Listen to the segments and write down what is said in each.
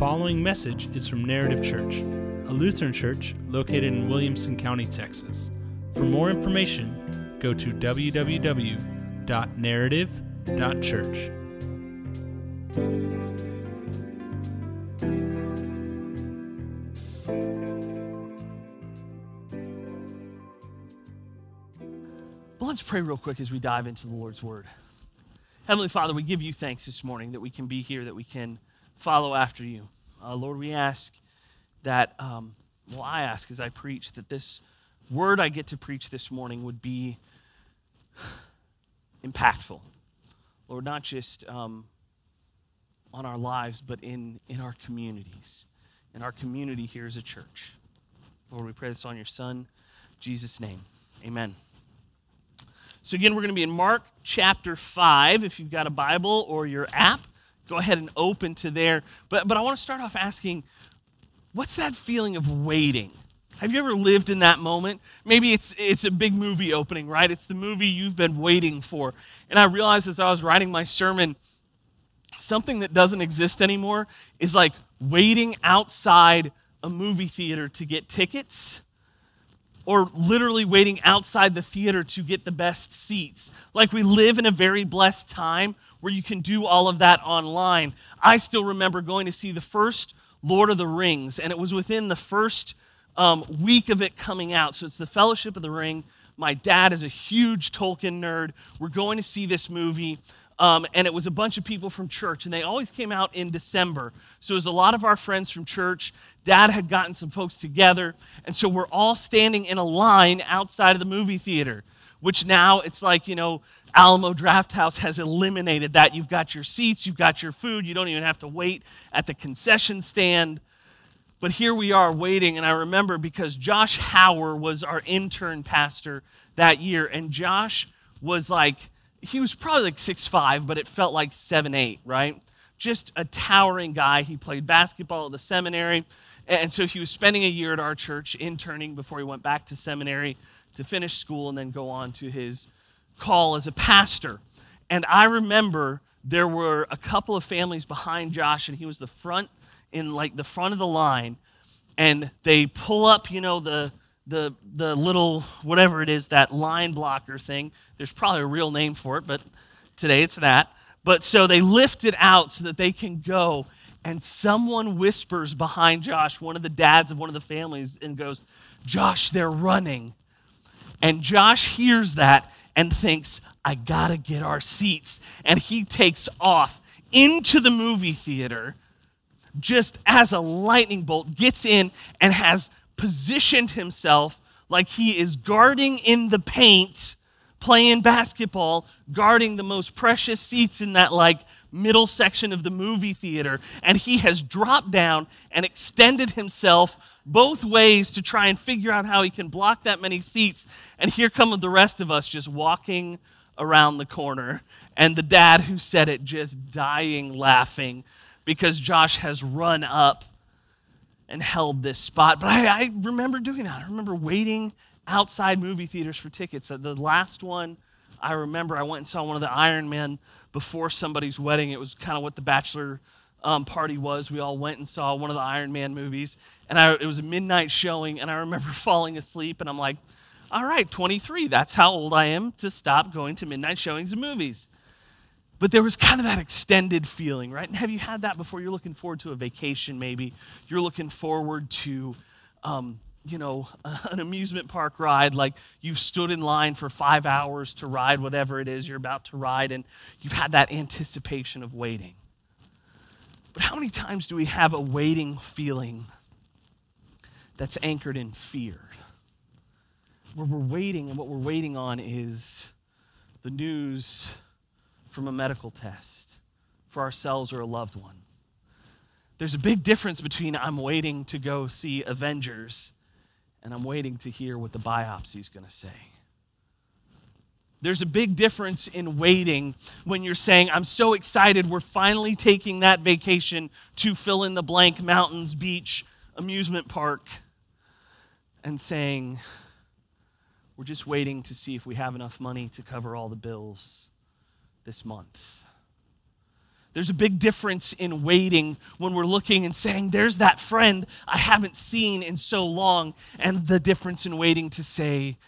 following message is from Narrative Church, a Lutheran church located in Williamson County, Texas. For more information, go to www.narrative.church. But let's pray real quick as we dive into the Lord's Word. Heavenly Father, we give you thanks this morning that we can be here, that we can follow after you. Uh, Lord, we ask that, um, well, I ask as I preach that this word I get to preach this morning would be impactful. Lord, not just um, on our lives, but in, in our communities. In our community here as a church. Lord, we pray this on your Son, Jesus' name. Amen. So, again, we're going to be in Mark chapter 5. If you've got a Bible or your app, go ahead and open to there. But, but I want to start off asking what's that feeling of waiting? Have you ever lived in that moment? Maybe it's, it's a big movie opening, right? It's the movie you've been waiting for. And I realized as I was writing my sermon, something that doesn't exist anymore is like waiting outside a movie theater to get tickets or literally waiting outside the theater to get the best seats. Like we live in a very blessed time where you can do all of that online. I still remember going to see the first Lord of the Rings, and it was within the first um, week of it coming out. So it's the Fellowship of the Ring. My dad is a huge Tolkien nerd. We're going to see this movie. Um, and it was a bunch of people from church, and they always came out in December. So it was a lot of our friends from church. Dad had gotten some folks together, and so we're all standing in a line outside of the movie theater, which now it's like, you know, Alamo Drafthouse has eliminated that. You've got your seats, you've got your food, you don't even have to wait at the concession stand. But here we are waiting, and I remember because Josh Hauer was our intern pastor that year, and Josh was like, he was probably like six five, but it felt like seven eight, right? Just a towering guy. He played basketball at the seminary. And so he was spending a year at our church interning before he went back to seminary to finish school and then go on to his call as a pastor. And I remember there were a couple of families behind Josh, and he was the front in like the front of the line. And they pull up, you know, the the the little whatever it is that line blocker thing. There's probably a real name for it but today it's that. But so they lift it out so that they can go and someone whispers behind josh one of the dads of one of the families and goes josh they're running. And josh hears that and thinks i gotta get our seats. And he takes off into the movie theater just as a lightning bolt gets in and has positioned himself like he is guarding in the paint, playing basketball, guarding the most precious seats in that like middle section of the movie theater. And he has dropped down and extended himself both ways to try and figure out how he can block that many seats. And here come the rest of us just walking around the corner. And the dad who said it just dying laughing because Josh has run up and held this spot. But I, I, remember doing that. I remember waiting outside movie theaters for tickets. The last one I remember, I went and saw one of the Iron Men before somebody's wedding. It was kind of what the bachelor um, party was. We all went and saw one of the Iron Man movies, and I, it was a midnight showing. And I remember falling asleep, and I'm like, "All right, 23. That's how old I am to stop going to midnight showings of movies." But there was kind of that extended feeling, right? And have you had that before? You're looking forward to a vacation, maybe. You're looking forward to, um, you know, an amusement park ride. Like you've stood in line for five hours to ride whatever it is you're about to ride, and you've had that anticipation of waiting. But how many times do we have a waiting feeling that's anchored in fear? Where we're waiting, and what we're waiting on is the news from a medical test for ourselves or a loved one. There's a big difference between I'm waiting to go see Avengers and I'm waiting to hear what the biopsy is going to say. There's a big difference in waiting when you're saying, I'm so excited, we're finally taking that vacation to fill in the blank mountains, beach, amusement park, and saying, we're just waiting to see if we have enough money to cover all the bills this month. There's a big difference in waiting when we're looking and saying, There's that friend I haven't seen in so long, and the difference in waiting to say,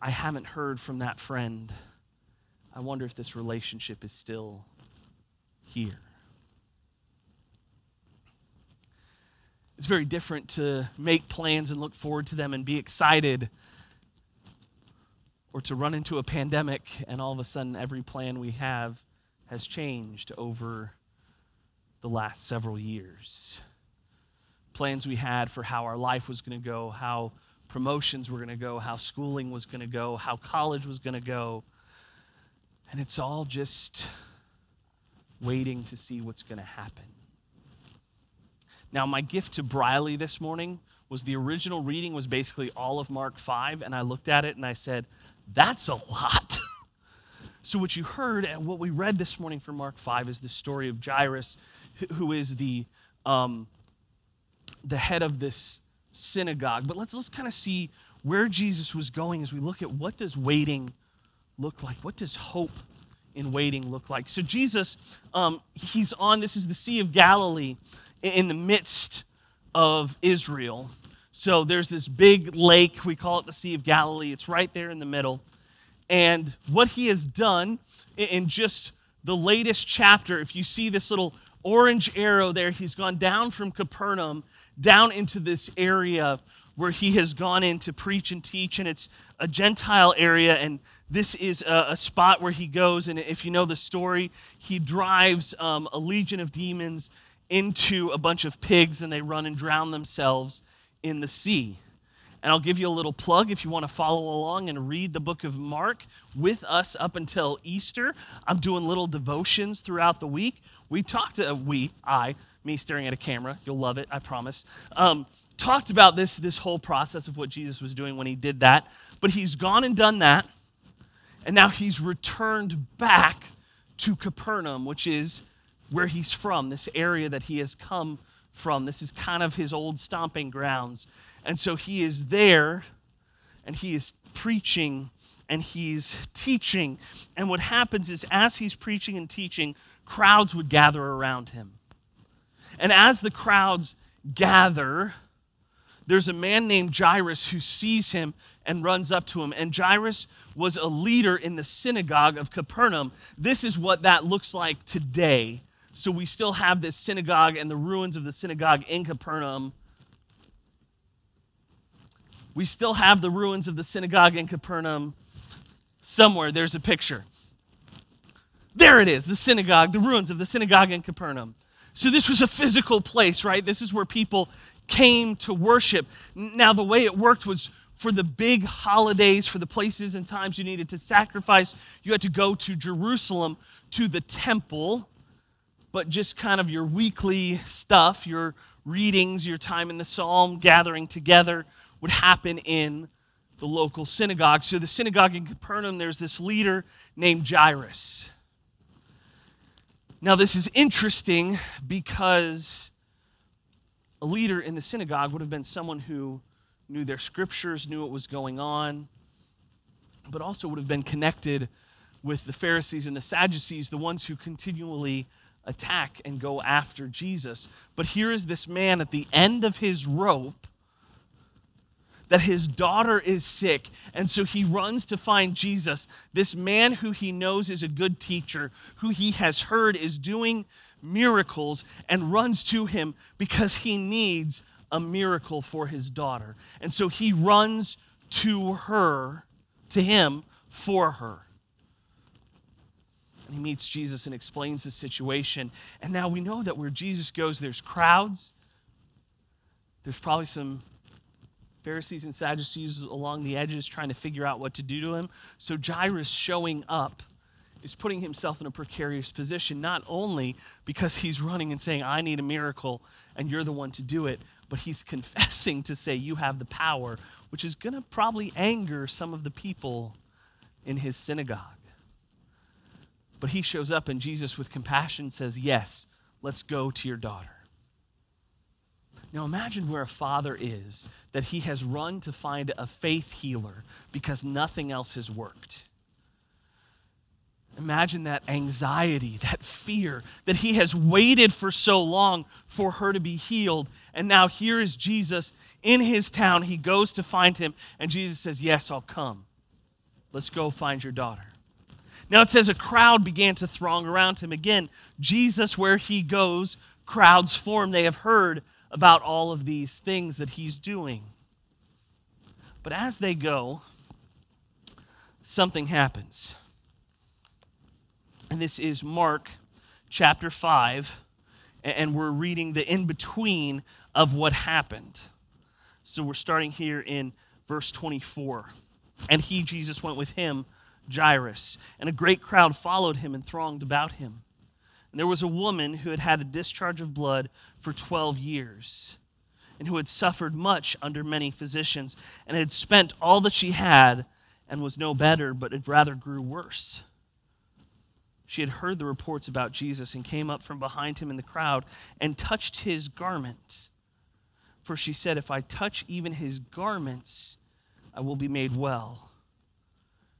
I haven't heard from that friend. I wonder if this relationship is still here. It's very different to make plans and look forward to them and be excited, or to run into a pandemic and all of a sudden every plan we have has changed over the last several years. Plans we had for how our life was going to go, how promotions were going to go, how schooling was going to go, how college was going to go. And it's all just waiting to see what's going to happen. Now, my gift to Briley this morning was the original reading was basically all of Mark 5, and I looked at it and I said, that's a lot. so, what you heard and what we read this morning from Mark 5 is the story of Jairus, who is the, um, the head of this synagogue. But let's, let's kind of see where Jesus was going as we look at what does waiting look like? What does hope in waiting look like? So, Jesus, um, he's on, this is the Sea of Galilee in the midst of Israel. So there's this big lake, we call it the Sea of Galilee. It's right there in the middle. And what he has done in just the latest chapter, if you see this little orange arrow there, he's gone down from Capernaum down into this area where he has gone in to preach and teach, and it's a Gentile area, and this is a, a spot where he goes, and if you know the story, he drives um, a legion of demons into a bunch of pigs, and they run and drown themselves in the sea. And I'll give you a little plug if you want to follow along and read the book of Mark with us up until Easter. I'm doing little devotions throughout the week. We talked uh, we, I, me staring at a camera, you'll love it, I promise. Um, talked about this, this whole process of what Jesus was doing when he did that. But he's gone and done that. And now he's returned back to Capernaum, which is where he's from, this area that he has come from. This is kind of his old stomping grounds. And so he is there and he is preaching and he's teaching. And what happens is, as he's preaching and teaching, crowds would gather around him. And as the crowds gather, there's a man named Jairus who sees him and runs up to him. And Jairus was a leader in the synagogue of Capernaum. This is what that looks like today so we still have this synagogue and the ruins of the synagogue in Capernaum. We still have the ruins of the synagogue in Capernaum. Somewhere there's a picture. There it is, the synagogue, the ruins of the synagogue in Capernaum. So this was a physical place, right? This is where people came to worship. Now, the way it worked was for the big holidays, for the places and times you needed to sacrifice, you had to go to Jerusalem to the temple but just kind of your weekly stuff, your readings, your time in the psalm, gathering together would happen in the local synagogue. So, the synagogue in Capernaum, there's this leader named Jairus. Now, this is interesting because a leader in the synagogue would have been someone who knew their scriptures, knew what was going on, but also would have been connected with the Pharisees and the Sadducees, the ones who continually attack and go after Jesus. But here is this man at the end of his rope that his daughter is sick. And so he runs to find Jesus, this man who he knows is a good teacher, who he has heard is doing miracles, and runs to him because he needs a miracle for his daughter. And so he runs to her, to him, for her and he meets Jesus and explains the situation. And now we know that where Jesus goes, there's crowds. There's probably some Pharisees and Sadducees along the edges trying to figure out what to do to him. So Jairus showing up is putting himself in a precarious position, not only because he's running and saying, I need a miracle and you're the one to do it, but he's confessing to say, You have the power, which is going to probably anger some of the people in his synagogue. But he shows up, and Jesus, with compassion, says, Yes, let's go to your daughter. Now imagine where a father is that he has run to find a faith healer because nothing else has worked. Imagine that anxiety, that fear, that he has waited for so long for her to be healed. And now here is Jesus in his town. He goes to find him, and Jesus says, Yes, I'll come. Let's go find your daughter. Now it says a crowd began to throng around him. Again, Jesus, where he goes, crowds form. They have heard about all of these things that he's doing. But as they go, something happens. And this is Mark chapter 5, and we're reading the in between of what happened. So we're starting here in verse 24. And he, Jesus, went with him, Jairus, and a great crowd followed him and thronged about him. And there was a woman who had had a discharge of blood for 12 years, and who had suffered much under many physicians, and had spent all that she had, and was no better, but it rather grew worse. She had heard the reports about Jesus and came up from behind him in the crowd and touched his garment. For she said, If I touch even his garments, I will be made well.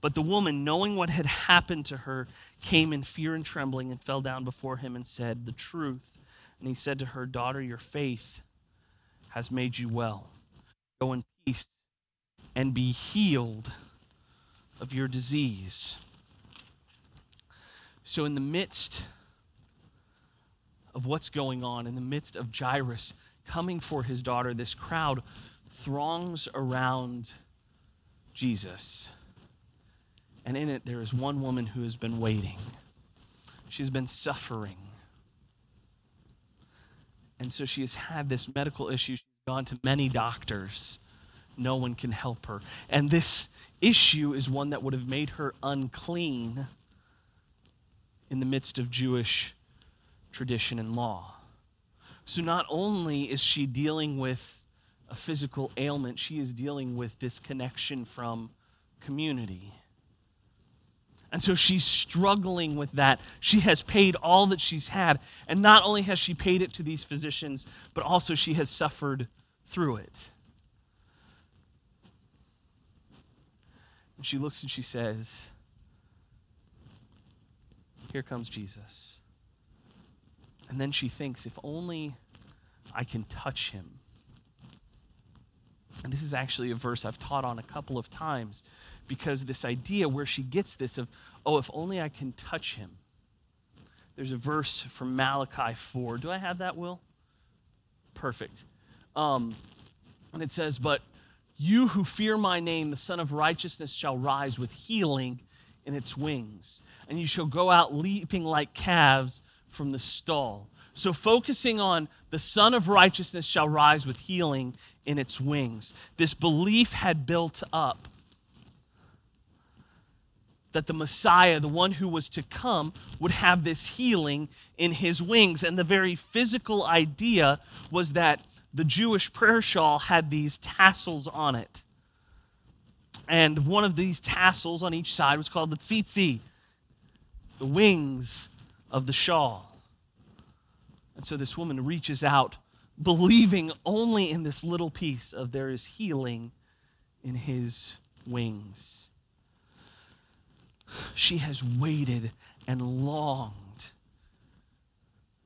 But the woman, knowing what had happened to her, came in fear and trembling and fell down before him and said, The truth. And he said to her, Daughter, your faith has made you well. Go in peace and be healed of your disease. So, in the midst of what's going on in the midst of Jairus coming for his daughter, this crowd throngs around Jesus. And in it, there is one woman who has been waiting. She's been suffering. And so she has had this medical issue. She's gone to many doctors. No one can help her. And this issue is one that would have made her unclean in the midst of Jewish tradition and law. So not only is she dealing with a physical ailment, she is dealing with disconnection from community. And so she's struggling with that. She has paid all that she's had. And not only has she paid it to these physicians, but also she has suffered through it. And she looks and she says, Here comes Jesus. And then she thinks, if only I can touch him. And this is actually a verse I've taught on a couple of times because this idea where she gets this of, oh, if only I can touch him. There's a verse from Malachi 4. Do I have that, Will? Perfect. Um, and it says, But you who fear my name, the Sun of Righteousness shall rise with healing in its wings, and you shall go out leaping like calves from the stall. So, focusing on the Sun of Righteousness shall rise with healing in its wings. This belief had built up that the Messiah, the one who was to come, would have this healing in his wings. And the very physical idea was that the Jewish prayer shawl had these tassels on it. And one of these tassels on each side was called the tzitzi, the wings of the shawl. And so this woman reaches out, believing only in this little piece of there is healing in his wings. She has waited and longed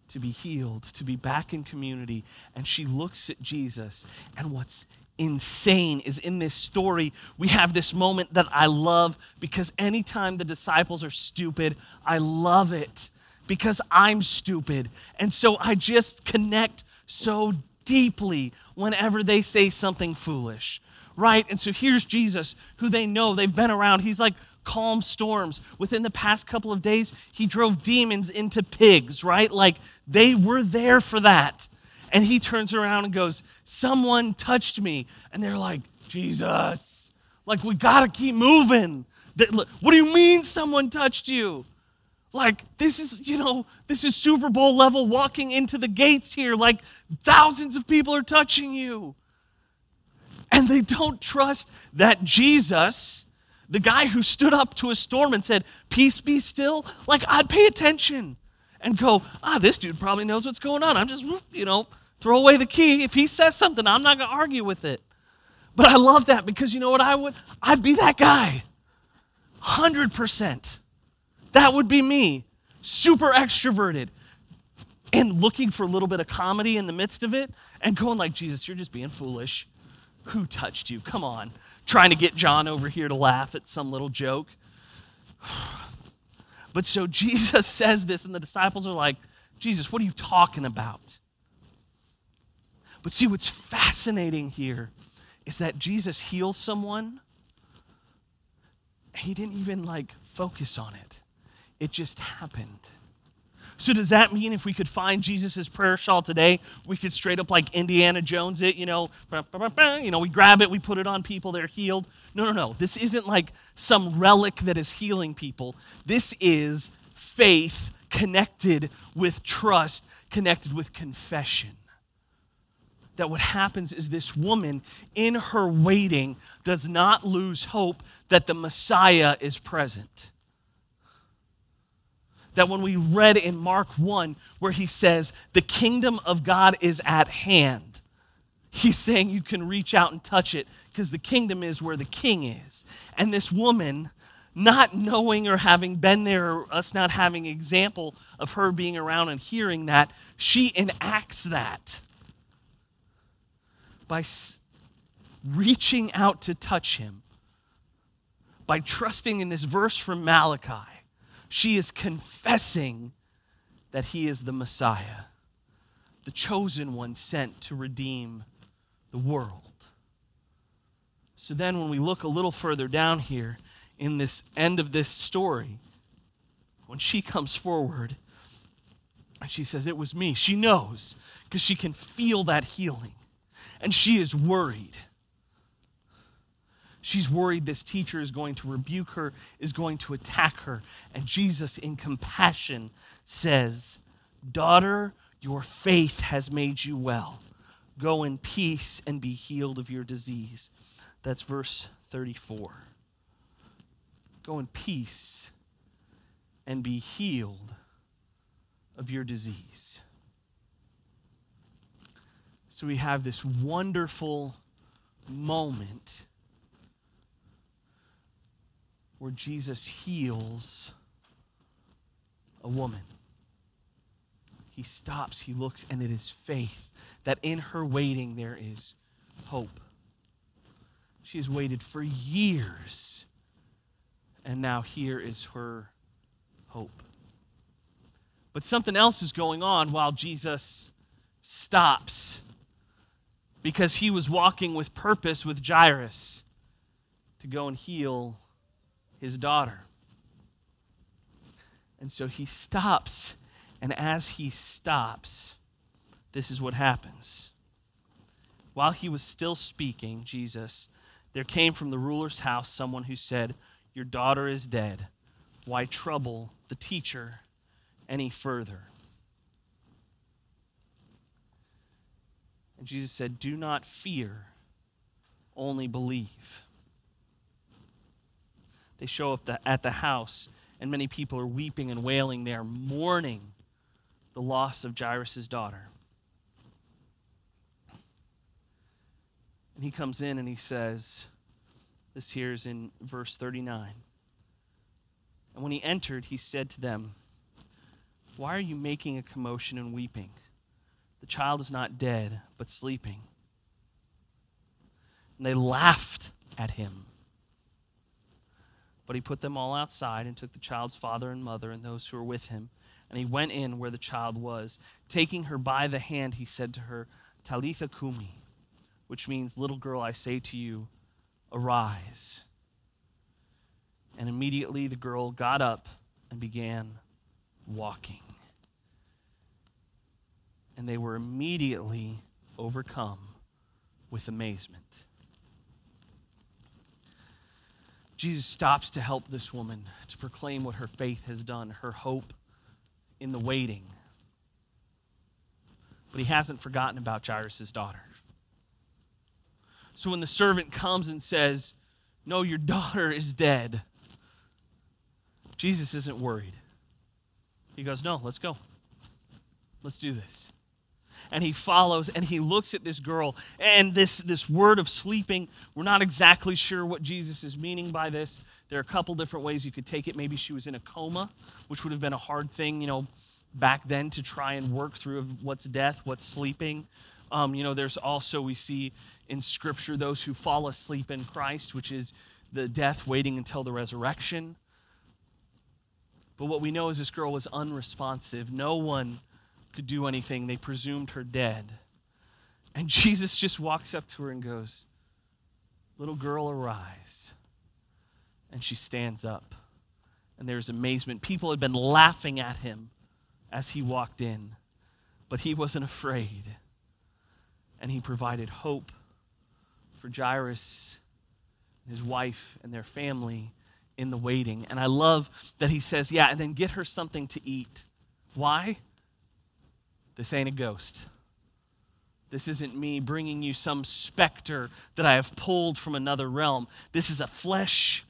to be healed, to be back in community. And she looks at Jesus. And what's insane is in this story, we have this moment that I love because anytime the disciples are stupid, I love it because I'm stupid. And so I just connect so deeply whenever they say something foolish, right? And so here's Jesus, who they know, they've been around. He's like calm storms. Within the past couple of days, he drove demons into pigs, right? Like they were there for that. And he turns around and goes, Someone touched me. And they're like, Jesus, like we got to keep moving. What do you mean someone touched you? Like, this is, you know, this is Super Bowl level walking into the gates here. Like, thousands of people are touching you. And they don't trust that Jesus, the guy who stood up to a storm and said, Peace be still, like, I'd pay attention and go, ah, this dude probably knows what's going on. I'm just, you know, throw away the key. If he says something, I'm not going to argue with it. But I love that because you know what I would? I'd be that guy. 100%. That would be me. Super extroverted and looking for a little bit of comedy in the midst of it and going like, Jesus, you're just being foolish. Who touched you? Come on. Trying to get John over here to laugh at some little joke. But so Jesus says this, and the disciples are like, Jesus, what are you talking about? But see, what's fascinating here is that Jesus heals someone. He didn't even like focus on it. It just happened. So does that mean if we could find Jesus' prayer shawl today, we could straight up like Indiana Jones it, you know, you know, we grab it, we put it on people, they're healed. No, no, no. This isn't like some relic that is healing people. This is faith connected with trust, connected with confession that what happens is this woman, in her waiting, does not lose hope that the Messiah is present. That when we read in Mark 1, where he says, the kingdom of God is at hand, he's saying you can reach out and touch it because the kingdom is where the king is. And this woman, not knowing or having been there, or us not having example of her being around and hearing that, she enacts that by s- reaching out to touch him, by trusting in this verse from Malachi. She is confessing that he is the Messiah, the chosen one sent to redeem the world. So then, when we look a little further down here in this end of this story, when she comes forward and she says, It was me, she knows because she can feel that healing and she is worried. She's worried this teacher is going to rebuke her, is going to attack her. And Jesus, in compassion, says, Daughter, your faith has made you well. Go in peace and be healed of your disease. That's verse 34. Go in peace and be healed of your disease. So we have this wonderful moment where Jesus heals a woman. He stops, he looks, and it is faith that in her waiting there is hope. She has waited for years, and now here is her hope. But something else is going on while Jesus stops because he was walking with purpose with Jairus to go and heal his daughter. And so he stops, and as he stops, this is what happens. While he was still speaking, Jesus, there came from the ruler's house someone who said, Your daughter is dead. Why trouble the teacher any further? And Jesus said, Do not fear, only believe. They show up the, at the house, and many people are weeping and wailing They are mourning the loss of Jairus' daughter. And he comes in and he says, This here is in verse 39. And when he entered, he said to them, Why are you making a commotion and weeping? The child is not dead, but sleeping. And they laughed at him. But he put them all outside and took the child's father and mother and those who were with him. And he went in where the child was. Taking her by the hand, he said to her, Talitha Kumi, which means, Little girl, I say to you, arise. And immediately the girl got up and began walking and they were immediately overcome with amazement. Jesus stops to help this woman to proclaim what her faith has done, her hope in the waiting. But he hasn't forgotten about Jairus' daughter. So when the servant comes and says, No, your daughter is dead, Jesus isn't worried. He goes, No, let's go. Let's do this and he follows and he looks at this girl. And this this word of sleeping we're not exactly sure what jesus is meaning by this. There are a couple different ways you could take it. Maybe she was in a coma which would have been a hard thing you know back then to try and work through what's death what's sleeping. Um, you know there's also we see in scripture those who fall asleep in christ which is the death waiting until the resurrection. But what we know is this girl was unresponsive. No one could do anything. They presumed her dead. And Jesus just walks up to her and goes, Little girl, arise. And she stands up. And there's amazement. People had been laughing at him as he walked in, but he wasn't afraid. And he provided hope for Jairus, his wife, and their family in the waiting. And I love that he says, Yeah, and then get her something to eat. Why? This ain't a ghost. This isn't me bringing you some specter that I have pulled from another realm. This is a flesh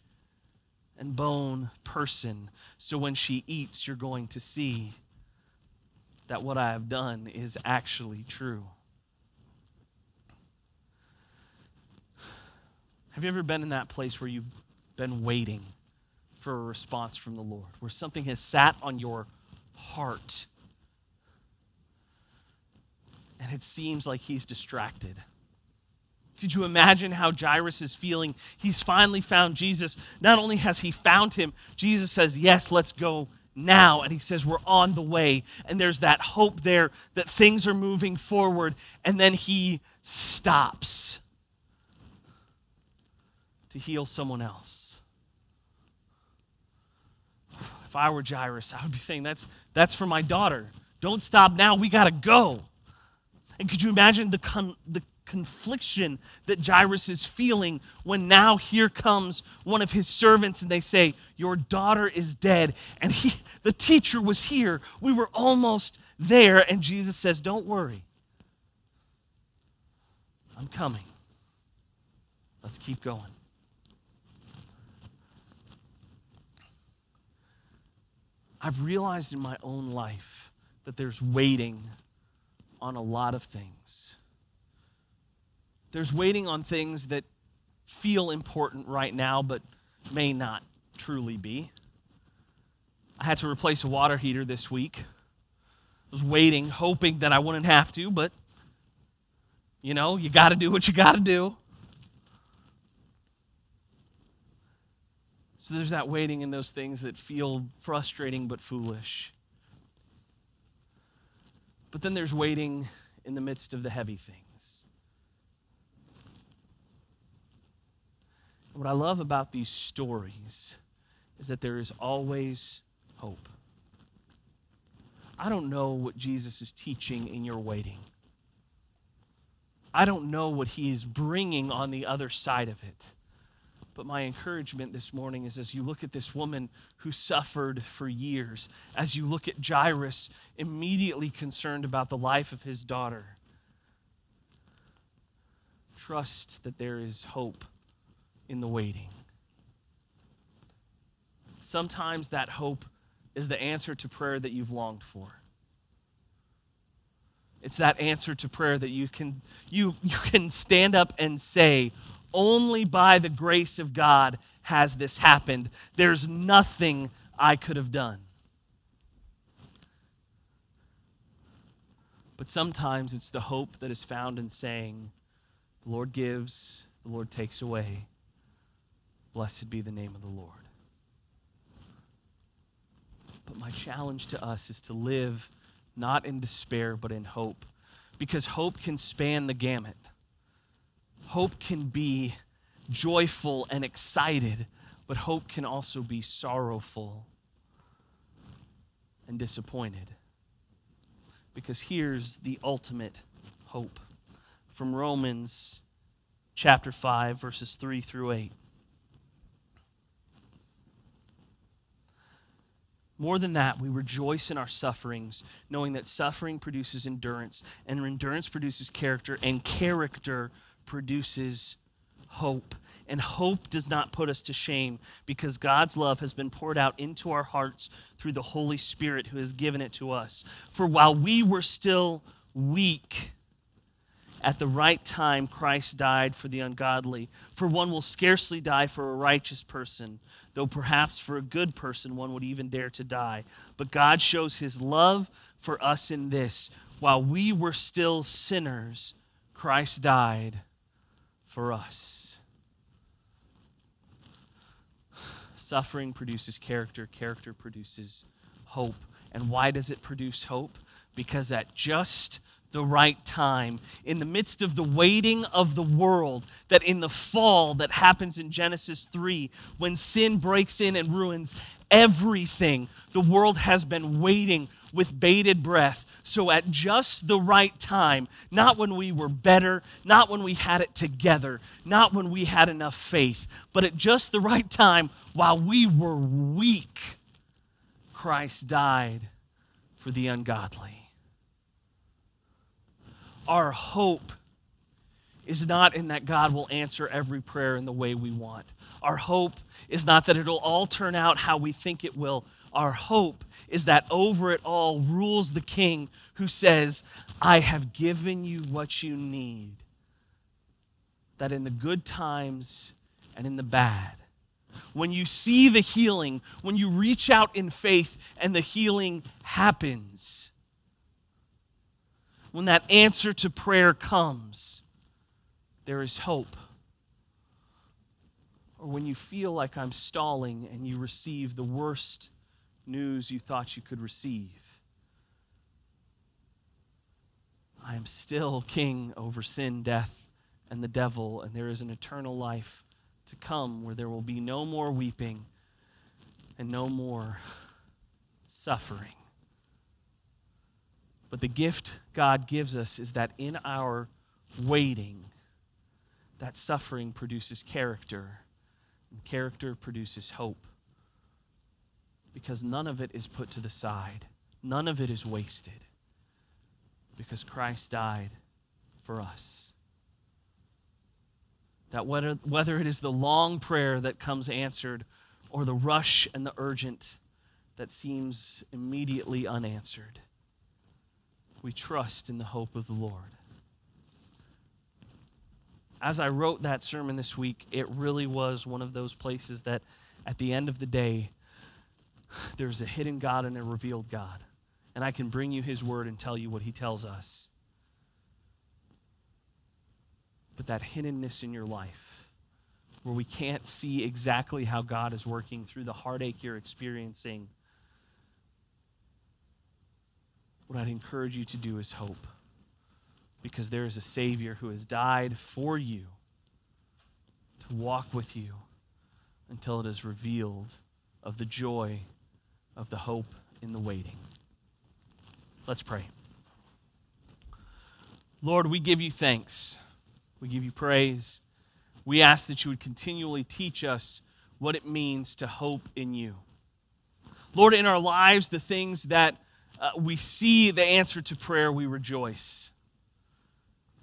and bone person. So when she eats, you're going to see that what I have done is actually true. Have you ever been in that place where you've been waiting for a response from the Lord, where something has sat on your heart and it seems like he's distracted. Could you imagine how Jairus is feeling? He's finally found Jesus. Not only has he found him, Jesus says, Yes, let's go now. And he says, We're on the way. And there's that hope there that things are moving forward. And then he stops to heal someone else. If I were Jairus, I would be saying, That's, that's for my daughter. Don't stop now. We got to go. And could you imagine the, con- the confliction that Jairus is feeling when now here comes one of his servants and they say, Your daughter is dead. And he, the teacher was here. We were almost there. And Jesus says, Don't worry. I'm coming. Let's keep going. I've realized in my own life that there's waiting on a lot of things. There's waiting on things that feel important right now, but may not truly be. I had to replace a water heater this week. I was waiting, hoping that I wouldn't have to, but you know, you got to do what you got to do. So there's that waiting in those things that feel frustrating but foolish. But then there's waiting in the midst of the heavy things. What I love about these stories is that there is always hope. I don't know what Jesus is teaching in your waiting. I don't know what he is bringing on the other side of it. But my encouragement this morning is as you look at this woman who suffered for years, as you look at Jairus, immediately concerned about the life of his daughter, trust that there is hope in the waiting. Sometimes that hope is the answer to prayer that you've longed for. It's that answer to prayer that you can, you, you can stand up and say, only by the grace of God has this happened. There's nothing I could have done. But sometimes it's the hope that is found in saying, The Lord gives, the Lord takes away. Blessed be the name of the Lord. But my challenge to us is to live not in despair, but in hope. Because hope can span the gamut. Hope can be joyful and excited, but hope can also be sorrowful and disappointed. Because here's the ultimate hope from Romans chapter 5, verses 3 through 8. More than that, we rejoice in our sufferings, knowing that suffering produces endurance, and endurance produces character, and character produces hope. And hope does not put us to shame because God's love has been poured out into our hearts through the Holy Spirit who has given it to us. For while we were still weak, at the right time, Christ died for the ungodly. For one will scarcely die for a righteous person, though perhaps for a good person one would even dare to die. But God shows his love for us in this while we were still sinners, Christ died for us. Suffering produces character, character produces hope. And why does it produce hope? Because at just the right time, in the midst of the waiting of the world, that in the fall that happens in Genesis 3, when sin breaks in and ruins everything, the world has been waiting with bated breath. So, at just the right time, not when we were better, not when we had it together, not when we had enough faith, but at just the right time, while we were weak, Christ died for the ungodly our hope is not in that God will answer every prayer in the way we want. Our hope is not that it'll all turn out how we think it will. Our hope is that over it all rules the King who says, I have given you what you need. That in the good times and in the bad, when you see the healing, when you reach out in faith and the healing happens, when that answer to prayer comes, there is hope. Or when you feel like I'm stalling and you receive the worst news you thought you could receive, I am still king over sin, death, and the devil, and there is an eternal life to come where there will be no more weeping and no more suffering. But the gift God gives us is that in our waiting, that suffering produces character, and character produces hope. Because none of it is put to the side, none of it is wasted, because Christ died for us. That whether, whether it is the long prayer that comes answered or the rush and the urgent that seems immediately unanswered, we trust in the hope of the Lord. As I wrote that sermon this week, it really was one of those places that at the end of the day, there's a hidden God and a revealed God. And I can bring you his word and tell you what he tells us. But that hiddenness in your life, where we can't see exactly how God is working through the heartache you're experiencing, what I'd encourage you to do is hope. Because there is a Savior who has died for you to walk with you until it is revealed of the joy of the hope in the waiting. Let's pray. Lord, we give you thanks. We give you praise. We ask that you would continually teach us what it means to hope in you. Lord, in our lives, the things that uh, we see the answer to prayer, we rejoice.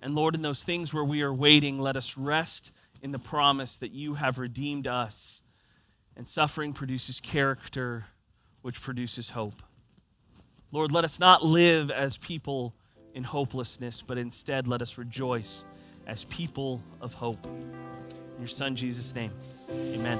And Lord, in those things where we are waiting, let us rest in the promise that you have redeemed us. And suffering produces character, which produces hope. Lord, let us not live as people in hopelessness, but instead let us rejoice as people of hope. In your Son, Jesus' name, amen.